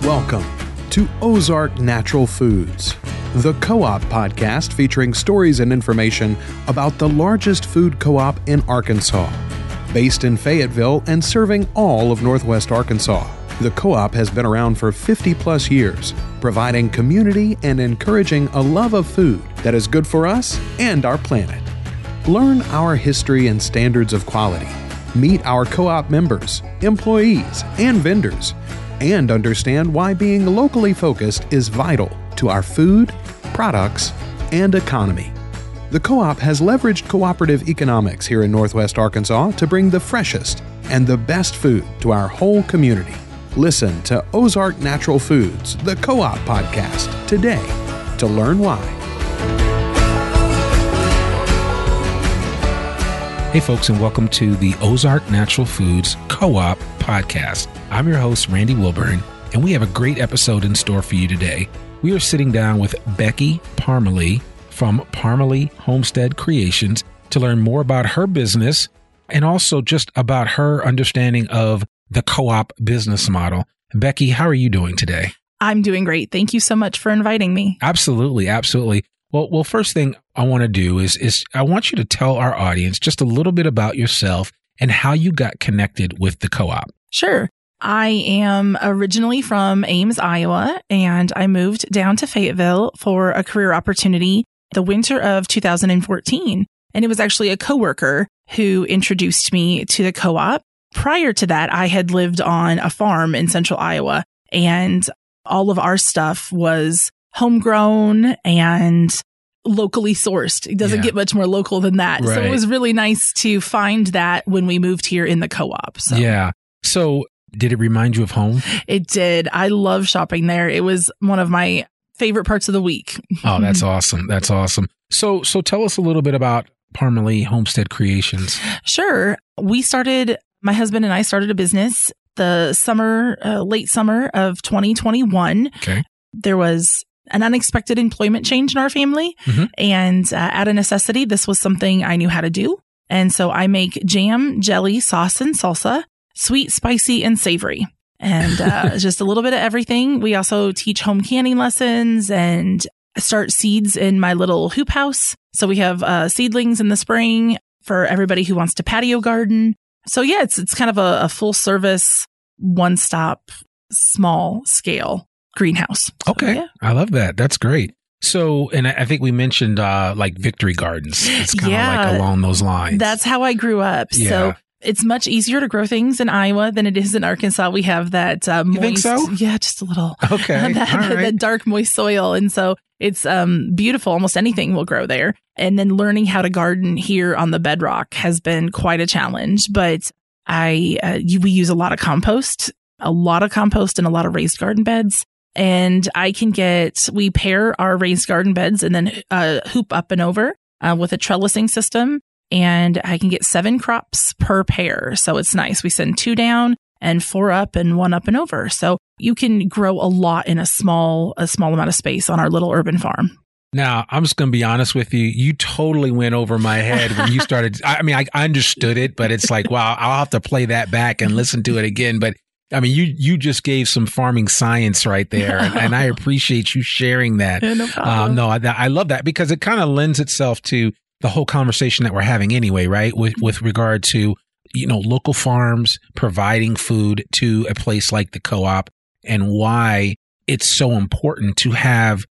Welcome to Ozark Natural Foods, the co op podcast featuring stories and information about the largest food co op in Arkansas. Based in Fayetteville and serving all of Northwest Arkansas, the co op has been around for 50 plus years, providing community and encouraging a love of food that is good for us and our planet. Learn our history and standards of quality. Meet our co op members, employees, and vendors and understand why being locally focused is vital to our food, products, and economy. The co op has leveraged cooperative economics here in Northwest Arkansas to bring the freshest and the best food to our whole community. Listen to Ozark Natural Foods, the co op podcast, today to learn why. Hey, folks, and welcome to the Ozark Natural Foods Co op podcast. I'm your host, Randy Wilburn, and we have a great episode in store for you today. We are sitting down with Becky Parmelee from Parmelee Homestead Creations to learn more about her business and also just about her understanding of the co op business model. Becky, how are you doing today? I'm doing great. Thank you so much for inviting me. Absolutely, absolutely. Well, well, first thing I want to do is is I want you to tell our audience just a little bit about yourself and how you got connected with the co-op. Sure. I am originally from Ames, Iowa, and I moved down to Fayetteville for a career opportunity the winter of 2014. And it was actually a coworker who introduced me to the co-op. Prior to that, I had lived on a farm in central Iowa and all of our stuff was homegrown and locally sourced. It doesn't Yeah. get much more local than that. So it was really nice to find that when we moved here in the co-op. So Yeah. So, did it remind you of home? it did. I love shopping there. It was one of my favorite parts of the week. Oh, that's awesome. That's awesome. So, so tell us a little bit about Parmelee Homestead Creations. Sure. We started, my husband and I started a business the summer, uh, late summer of 2021. Okay. There was an unexpected employment change in our family. Mhm. And uh, out of necessity, this was something I knew how to do. And so I make jam, jelly, sauce, and salsa, sweet, spicy, and savory. And uh, just a little bit of everything. We also teach home canning lessons and start seeds in my little hoop house. So we have uh, seedlings in the spring for everybody who wants to patio garden. So yeah, it's it's kind of a, a full service, one stop, small scale greenhouse. So, Okay. yeah. I love that. That's great. So, and I think we mentioned uh, like victory gardens. It's kind of Yeah. like along those lines. That's how I grew up. Yeah. So it's much easier to grow things in Iowa than it is in Arkansas. We have that uh, moist, You think so? yeah, just a little. okay. that, All right. that dark, moist soil. And so it's um, beautiful. Almost anything will grow there. And then learning how to garden here on the bedrock has been quite a challenge. But I, uh, we use a lot of compost, a lot of compost and a lot of raised garden beds. And I can get, we pair our raised garden beds and then uh, hoop up and over uh, with a trellising system. And I can get seven crops per pair. So it's nice. We send two down and four up and one up and over. So you can grow a lot in a small, a small amount of space on our little urban farm. Now, I'm just going to be honest with you. You totally went over my head when you started. I mean, I, I understood it, but it's like, wow, I'll have to play that back and listen to it again. But I mean, you you just gave some farming science right there, and, and I appreciate you sharing that. no Um, no, I, I love that because it kind of lends itself to the whole conversation that we're having anyway, right? With with regard to you know local farms providing food to a place like the co-op and why it's so important to have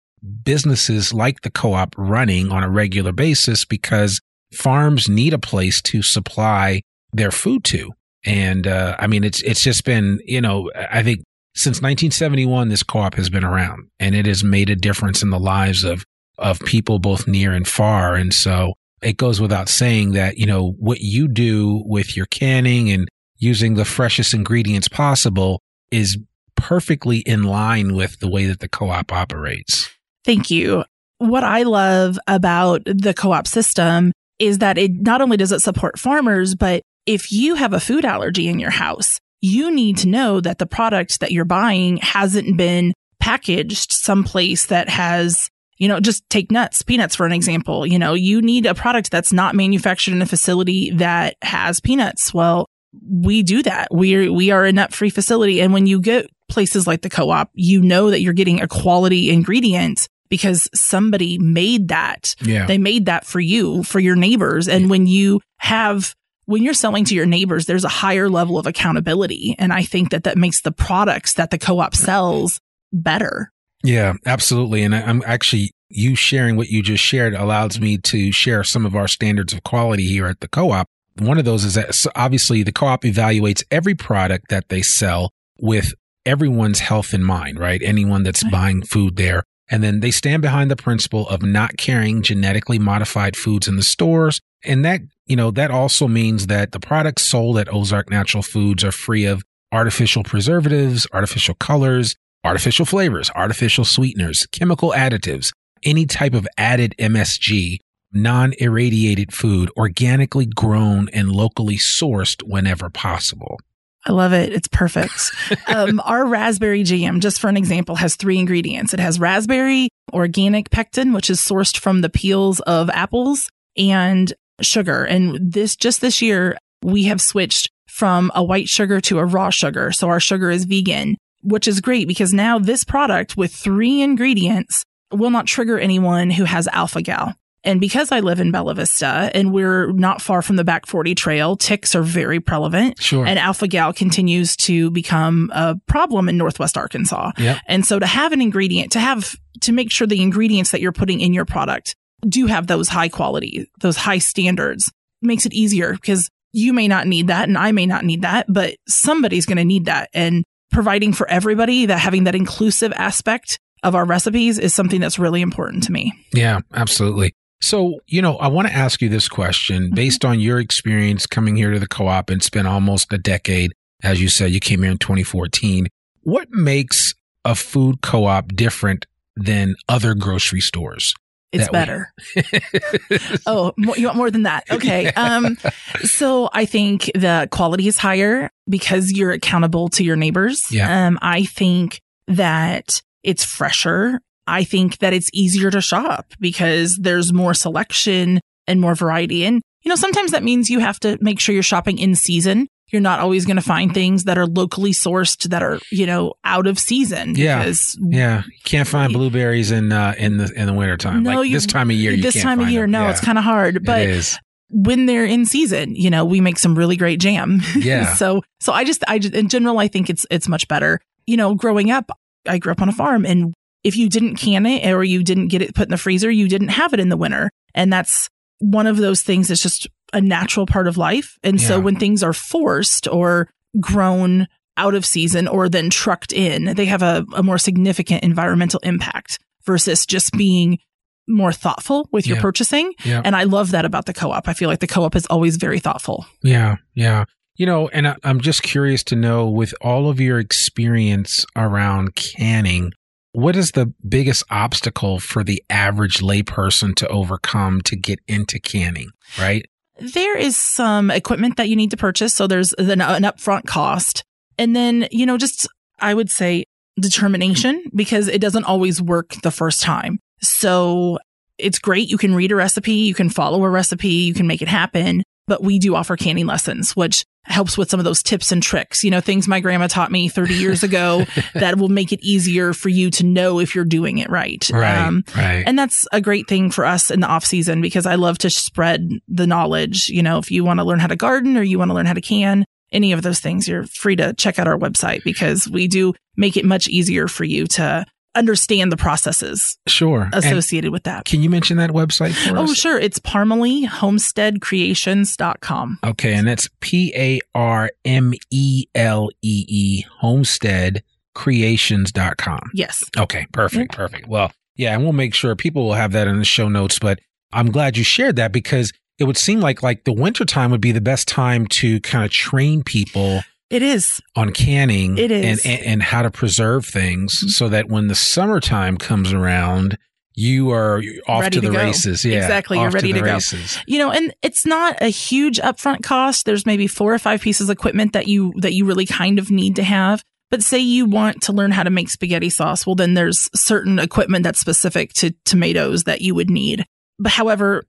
businesses like the co-op running on a regular basis because farms need a place to supply their food to. And uh, I mean, it's it's just been you know I think since 1971 this co-op has been around and it has made a difference in the lives of of people both near and far. And so it goes without saying that you know what you do with your canning and using the freshest ingredients possible is perfectly in line with the way that the co-op operates. Thank you. What I love about the co-op system is that it not only does it support farmers, but if you have a food allergy in your house, you need to know that the product that you're buying hasn't been packaged someplace that has, you know, just take nuts, peanuts for an example. You know, you need a product that's not manufactured in a facility that has peanuts. Well, we do that. We are, we are a nut free facility. And when you get places like the co-op, you know that you're getting a quality ingredient because somebody made that. Yeah. They made that for you, for your neighbors. And when you have, when you're selling to your neighbors, there's a higher level of accountability. And I think that that makes the products that the co-op sells better. Yeah, absolutely. And I, I'm actually, you sharing what you just shared allows me to share some of our standards of quality here at the co-op. One of those is that obviously the co-op evaluates every product that they sell with everyone's health in mind, right? Anyone that's Right. buying food there. And then they stand behind the principle of not carrying genetically modified foods in the stores. And that, you know, that also means that the products sold at Ozark Natural Foods are free of artificial preservatives, artificial colors, artificial flavors, artificial sweeteners, chemical additives, any type of added MSG, non irradiated food, organically grown and locally sourced whenever possible. I love it. It's perfect. um, our raspberry jam, just for an example, has three ingredients. It has raspberry, organic pectin, which is sourced from the peels of apples, and sugar. And this just this year, we have switched from a white sugar to a raw sugar. So our sugar is vegan, which is great because now this product with three ingredients will not trigger anyone who has alpha gal. And because I live in Bella Vista and we're not far from the back 40 trail, ticks are very prevalent. Sure. And alpha gal continues to become a problem in Northwest Arkansas. Yep. And so to have an ingredient, to have, to make sure the ingredients that you're putting in your product do have those high quality, those high standards makes it easier because you may not need that and I may not need that, but somebody's going to need that. And providing for everybody that having that inclusive aspect of our recipes is something that's really important to me. Yeah, absolutely. So, you know, I want to ask you this question mm-hmm. based on your experience coming here to the co op and spent almost a decade. As you said, you came here in 2014. What makes a food co op different than other grocery stores? It's better. oh, mo- you want more than that? Okay. Um, so I think the quality is higher because you're accountable to your neighbors. Yeah. Um, I think that it's fresher. I think that it's easier to shop because there's more selection and more variety. And, you know, sometimes that means you have to make sure you're shopping in season. You're not always going to find things that are locally sourced that are, you know, out of season. Yeah. Because Yeah, you can't find blueberries in uh, in the in the wintertime. No, like you- this time of year, you this time of year, them. no, Yeah, it's kind of hard. But when they're in season, you know, we make some really great jam. Yeah. so, so I just, I just, in general, I think it's, it's much better. You know, growing up, I grew up on a farm and if you didn't can it or you didn't get it put in the freezer, you didn't have it in the winter. And that's one of those things that's just a natural part of life. And so when things are forced or grown out of season or then trucked in, they have a, a more significant environmental impact versus just mm. being more thoughtful with your Yeah. purchasing. Yeah. And I love that about the co-op. I feel like the co-op is always very thoughtful. Yeah, yeah. You know, and I, I'm just curious to know with all of your experience around canning, what is the biggest obstacle for the average layperson to overcome to get into canning, right? There is some equipment that you need to purchase. So there's an, an upfront cost. And then, you know, just I would say determination because it doesn't always work the first time. So it's great. You can read a recipe, you can follow a recipe, you can make it happen. But we do offer canning lessons, which helps with some of those tips and tricks, you know, things my grandma taught me 30 years ago that will make it easier for you to know if you're doing it right. Right, Um, right. and that's a great thing for us in the off season because I love to spread the knowledge. You know, if you want to learn how to garden or you want to learn how to can, any of those things, you're free to check out our website because we do make it much easier for you to understand the processes sure. And associated with that. can you mention that website for Oh, us? sure. It's Parmelee Homesteadcreations.com. Okay, and that's P A R M E L E E homesteadcreations.com. Yes. Okay, perfect, perfect. Well, yeah, and we'll make sure people will have that in the show notes, but I'm glad you shared that because it would seem like like the wintertime would be the best time to kind of train people It is. on canning It is. And, and and how to preserve things mm-hmm. so that when the summertime comes around you are off Ready to the to races yeah Exactly, you're ready the to go. races. you know and it's not a huge upfront cost there's maybe four or five pieces of equipment that you that you really kind of need to have but say you want to learn how to make spaghetti sauce well then there's certain equipment that's specific to tomatoes that you would need but however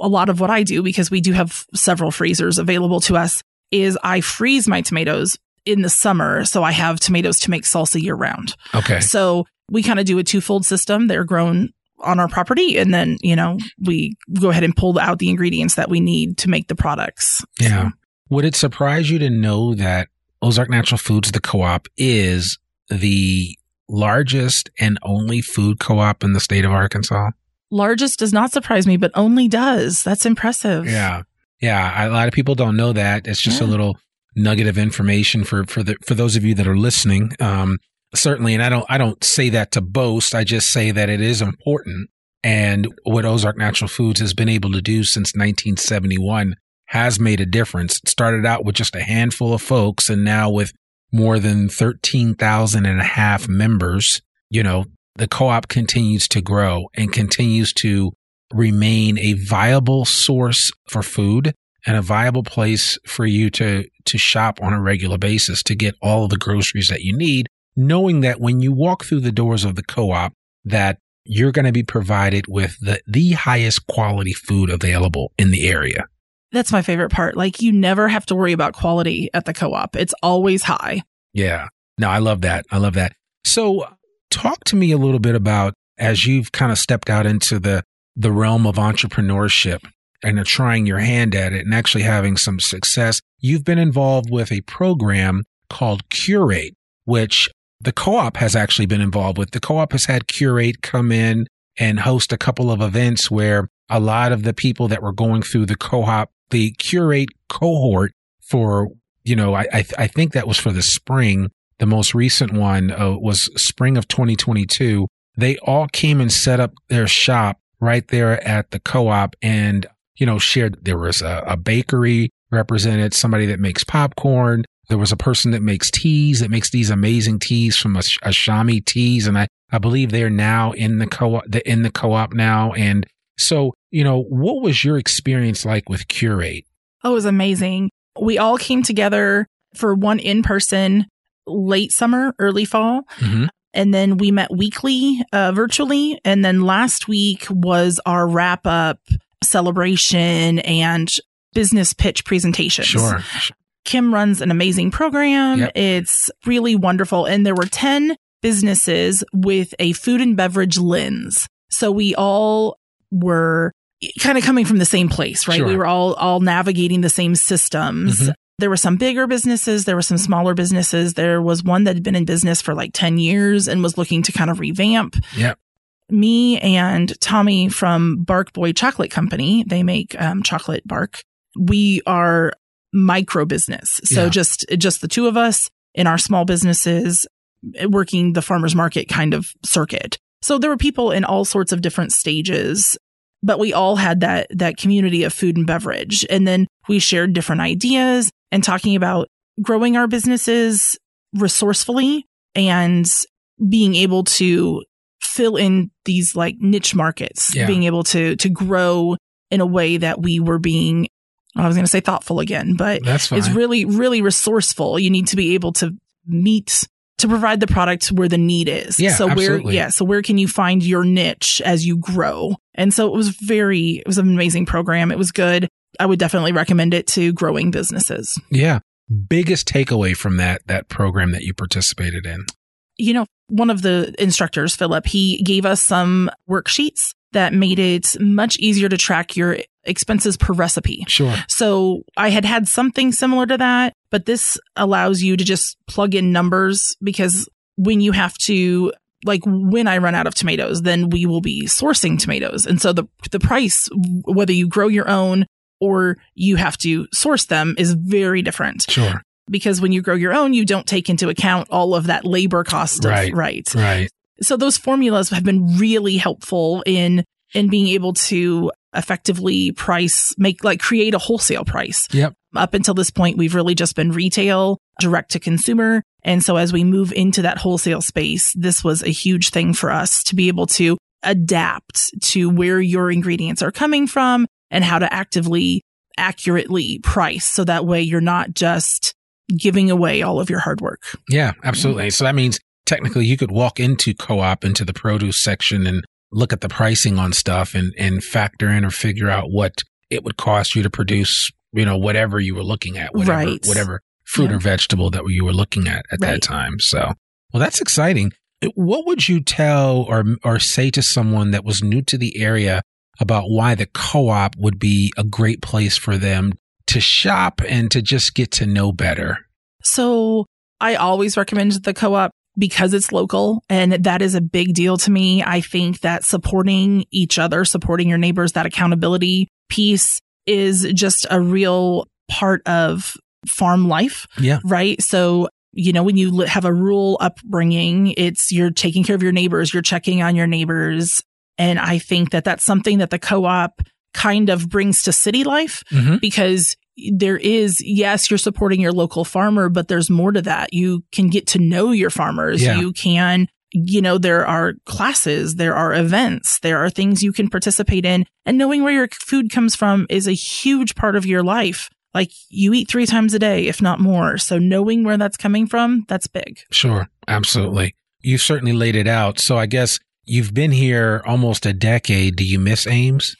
a lot of what i do because we do have several freezers available to us is I freeze my tomatoes in the summer. So I have tomatoes to make salsa year round. Okay. So we kind of do a twofold system. They're grown on our property and then, you know, we go ahead and pull out the ingredients that we need to make the products. Yeah. So. Would it surprise you to know that Ozark Natural Foods, the co-op, is the largest and only food co-op in the state of Arkansas? Largest does not surprise me, but only does. That's impressive. Yeah. Yeah. A lot of people don't know that. It's just yeah. a little nugget of information for, for the, for those of you that are listening. Um, certainly, and I don't, I don't say that to boast. I just say that it is important. And what Ozark Natural Foods has been able to do since 1971 has made a difference. It started out with just a handful of folks and now with more than 13,000 and a half members, you know, the co-op continues to grow and continues to remain a viable source for food and a viable place for you to, to shop on a regular basis to get all of the groceries that you need, knowing that when you walk through the doors of the co-op, that you're going to be provided with the, the highest quality food available in the area. That's my favorite part. Like you never have to worry about quality at the co-op. It's always high. Yeah. No, I love that. I love that. So talk to me a little bit about as you've kind of stepped out into the the realm of entrepreneurship and are trying your hand at it and actually having some success. You've been involved with a program called Curate, which the co-op has actually been involved with. The co-op has had Curate come in and host a couple of events where a lot of the people that were going through the co-op the curate cohort for, you know, I, I, I think that was for the spring. The most recent one uh, was spring of 2022. They all came and set up their shop right there at the co-op and, you know, shared, there was a, a bakery represented, somebody that makes popcorn. There was a person that makes teas, that makes these amazing teas from a, a Shami teas. And I, I believe they're now in the co-op, the, in the co-op now. And so, you know, what was your experience like with Curate? Oh, it was amazing. We all came together for one in person late summer, early fall. Mm-hmm. And then we met weekly, uh, virtually. And then last week was our wrap up celebration and business pitch presentation. Sure. Kim runs an amazing program. Yep. It's really wonderful. And there were 10 businesses with a food and beverage lens. So we all were kind of coming from the same place, right? Sure. We were all all navigating the same systems. Mm-hmm. There were some bigger businesses, there were some smaller businesses. There was one that had been in business for like 10 years and was looking to kind of revamp. Yep. Me and Tommy from Bark Boy Chocolate Company, they make um, chocolate bark. We are micro business. So yeah. just just the two of us in our small businesses working the farmers market kind of circuit. So there were people in all sorts of different stages, but we all had that, that community of food and beverage. And then we shared different ideas and talking about growing our businesses resourcefully and being able to fill in these like niche markets, yeah. being able to, to grow in a way that we were being I was going to say thoughtful again, but That's it's really, really resourceful. You need to be able to meet to provide the product where the need is. Yeah, so absolutely. where yeah, so where can you find your niche as you grow? And so it was very it was an amazing program. It was good. I would definitely recommend it to growing businesses. Yeah. Biggest takeaway from that that program that you participated in. You know, one of the instructors, Philip, he gave us some worksheets that made it much easier to track your expenses per recipe. Sure. So I had had something similar to that, but this allows you to just plug in numbers because when you have to like when I run out of tomatoes, then we will be sourcing tomatoes. And so the the price whether you grow your own or you have to source them is very different. Sure. Because when you grow your own, you don't take into account all of that labor cost of right. right. Right. So those formulas have been really helpful in in being able to effectively price, make like create a wholesale price. Yep. Up until this point, we've really just been retail, direct to consumer. And so as we move into that wholesale space, this was a huge thing for us to be able to adapt to where your ingredients are coming from and how to actively, accurately price. So that way you're not just giving away all of your hard work. Yeah, absolutely. Mm-hmm. So that means technically you could walk into co-op into the produce section and look at the pricing on stuff and, and factor in or figure out what it would cost you to produce you know, whatever you were looking at, whatever, Right. whatever fruit Yeah. or vegetable that you were looking at at that time. So, well, that's exciting. What would you tell or or say to someone that was new to the area about why the co-op would be a great place for them to shop and to just get to know better? So I always recommend the co-op because it's local and that is a big deal to me. I think that supporting each other, supporting your neighbors, that accountability piece is just a real part of farm life, Yeah. right? So, you know, when you have a rural upbringing, it's you're taking care of your neighbors, you're checking on your neighbors. And I think that that's something that the co-op kind of brings to city life Mm-hmm. because there is, yes, you're supporting your local farmer, but there's more to that. You can get to know your farmers. Yeah. You can, you know, there are classes, there are events, there are things you can participate in. And knowing where your food comes from is a huge part of your life. Like you eat three times a day, if not more. So knowing where that's coming from, that's big. Sure, absolutely. You've certainly laid it out. So I guess you've been here almost a decade. Do you miss Ames?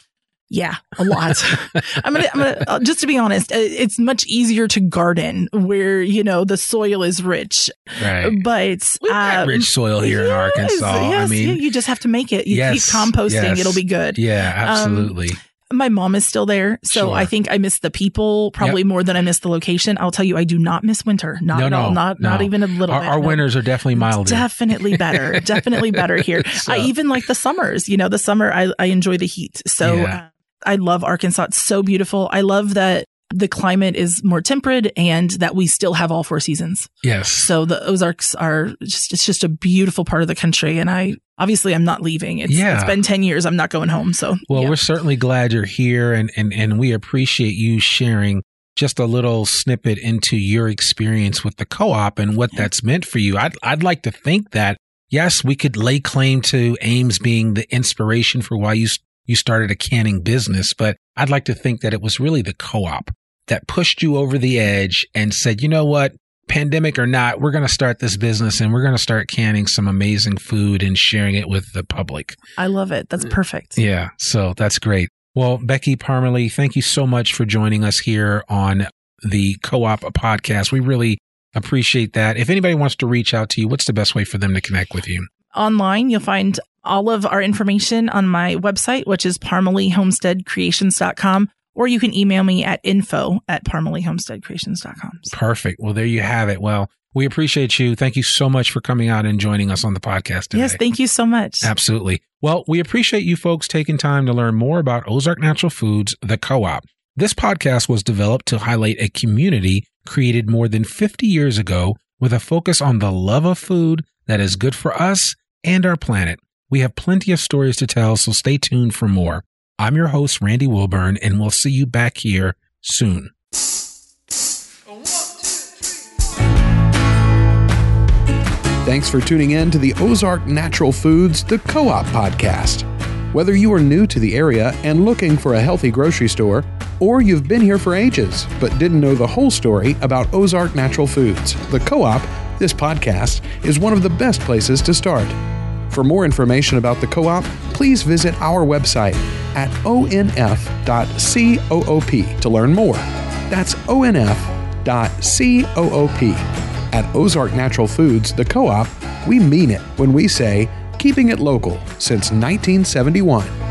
Yeah, a lot. I'm gonna, I'm gonna uh, just to be honest, uh, it's much easier to garden where you know the soil is rich, Right. but got um, rich soil here in yes, Arkansas. I mean, yeah, you just have to make it. You Yes, keep composting; yes. it'll be good. yeah, absolutely. My mom is still there, so Sure. I think I miss the people probably more than I miss the location. I'll tell you, I do not miss winter. Not No, at all. no, Not not even a little our bit. our no. winters are definitely milder. Definitely better. definitely better here. So- I even like the summers. You know, the summer I, I enjoy the heat. So Yeah. uh, I love Arkansas. It's so beautiful. I love that the climate is more temperate and that we still have all four seasons. yes. So the Ozarks are just it's just a beautiful part of the country. And I obviously I'm not leaving. It's, Yeah. it's been ten years. I'm not going home. So Well, yeah. we're certainly glad you're here and, and, and we appreciate you sharing just a little snippet into your experience with the co-op and what that's meant for you. I'd, I'd like to think that, yes, we could lay claim to Ames being the inspiration for why you, you started a canning business, but I'd like to think that it was really the co-op that pushed you over the edge and said, you know what? Pandemic or not, we're going to start this business and we're going to start canning some amazing food and sharing it with the public. I love it. That's mm. perfect. Yeah, so that's great. Well, Becky Parmelee, thank you so much for joining us here on the Co-op podcast. We really appreciate that. If anybody wants to reach out to you, what's the best way for them to connect with you? Online, you'll find all of our information on my website, which is parmeleehomesteadcreations.com, or you can email me at info at parmeleehomesteadcreations.com. Perfect. Well, there you have it. Well, we appreciate you. Thank you so much for coming out and joining us on the podcast today. Yes, thank you so much. Absolutely. Well, we appreciate you folks taking time to learn more about Ozark Natural Foods, the co op. This podcast was developed to highlight a community created more than 50 years ago with a focus on the love of food that is good for us and our planet. We have plenty of stories to tell, so stay tuned for more. I'm your host, Randy Wilburn, and we'll see you back here soon. Thanks for tuning in to the Ozark Natural Foods, the Co op podcast. Whether you are new to the area and looking for a healthy grocery store, or you've been here for ages but didn't know the whole story about Ozark Natural Foods, the co op, this podcast is one of the best places to start. For more information about the co op, please visit our website at onf.coop to learn more. That's onf.coop. At Ozark Natural Foods, the co op, we mean it when we say keeping it local since 1971.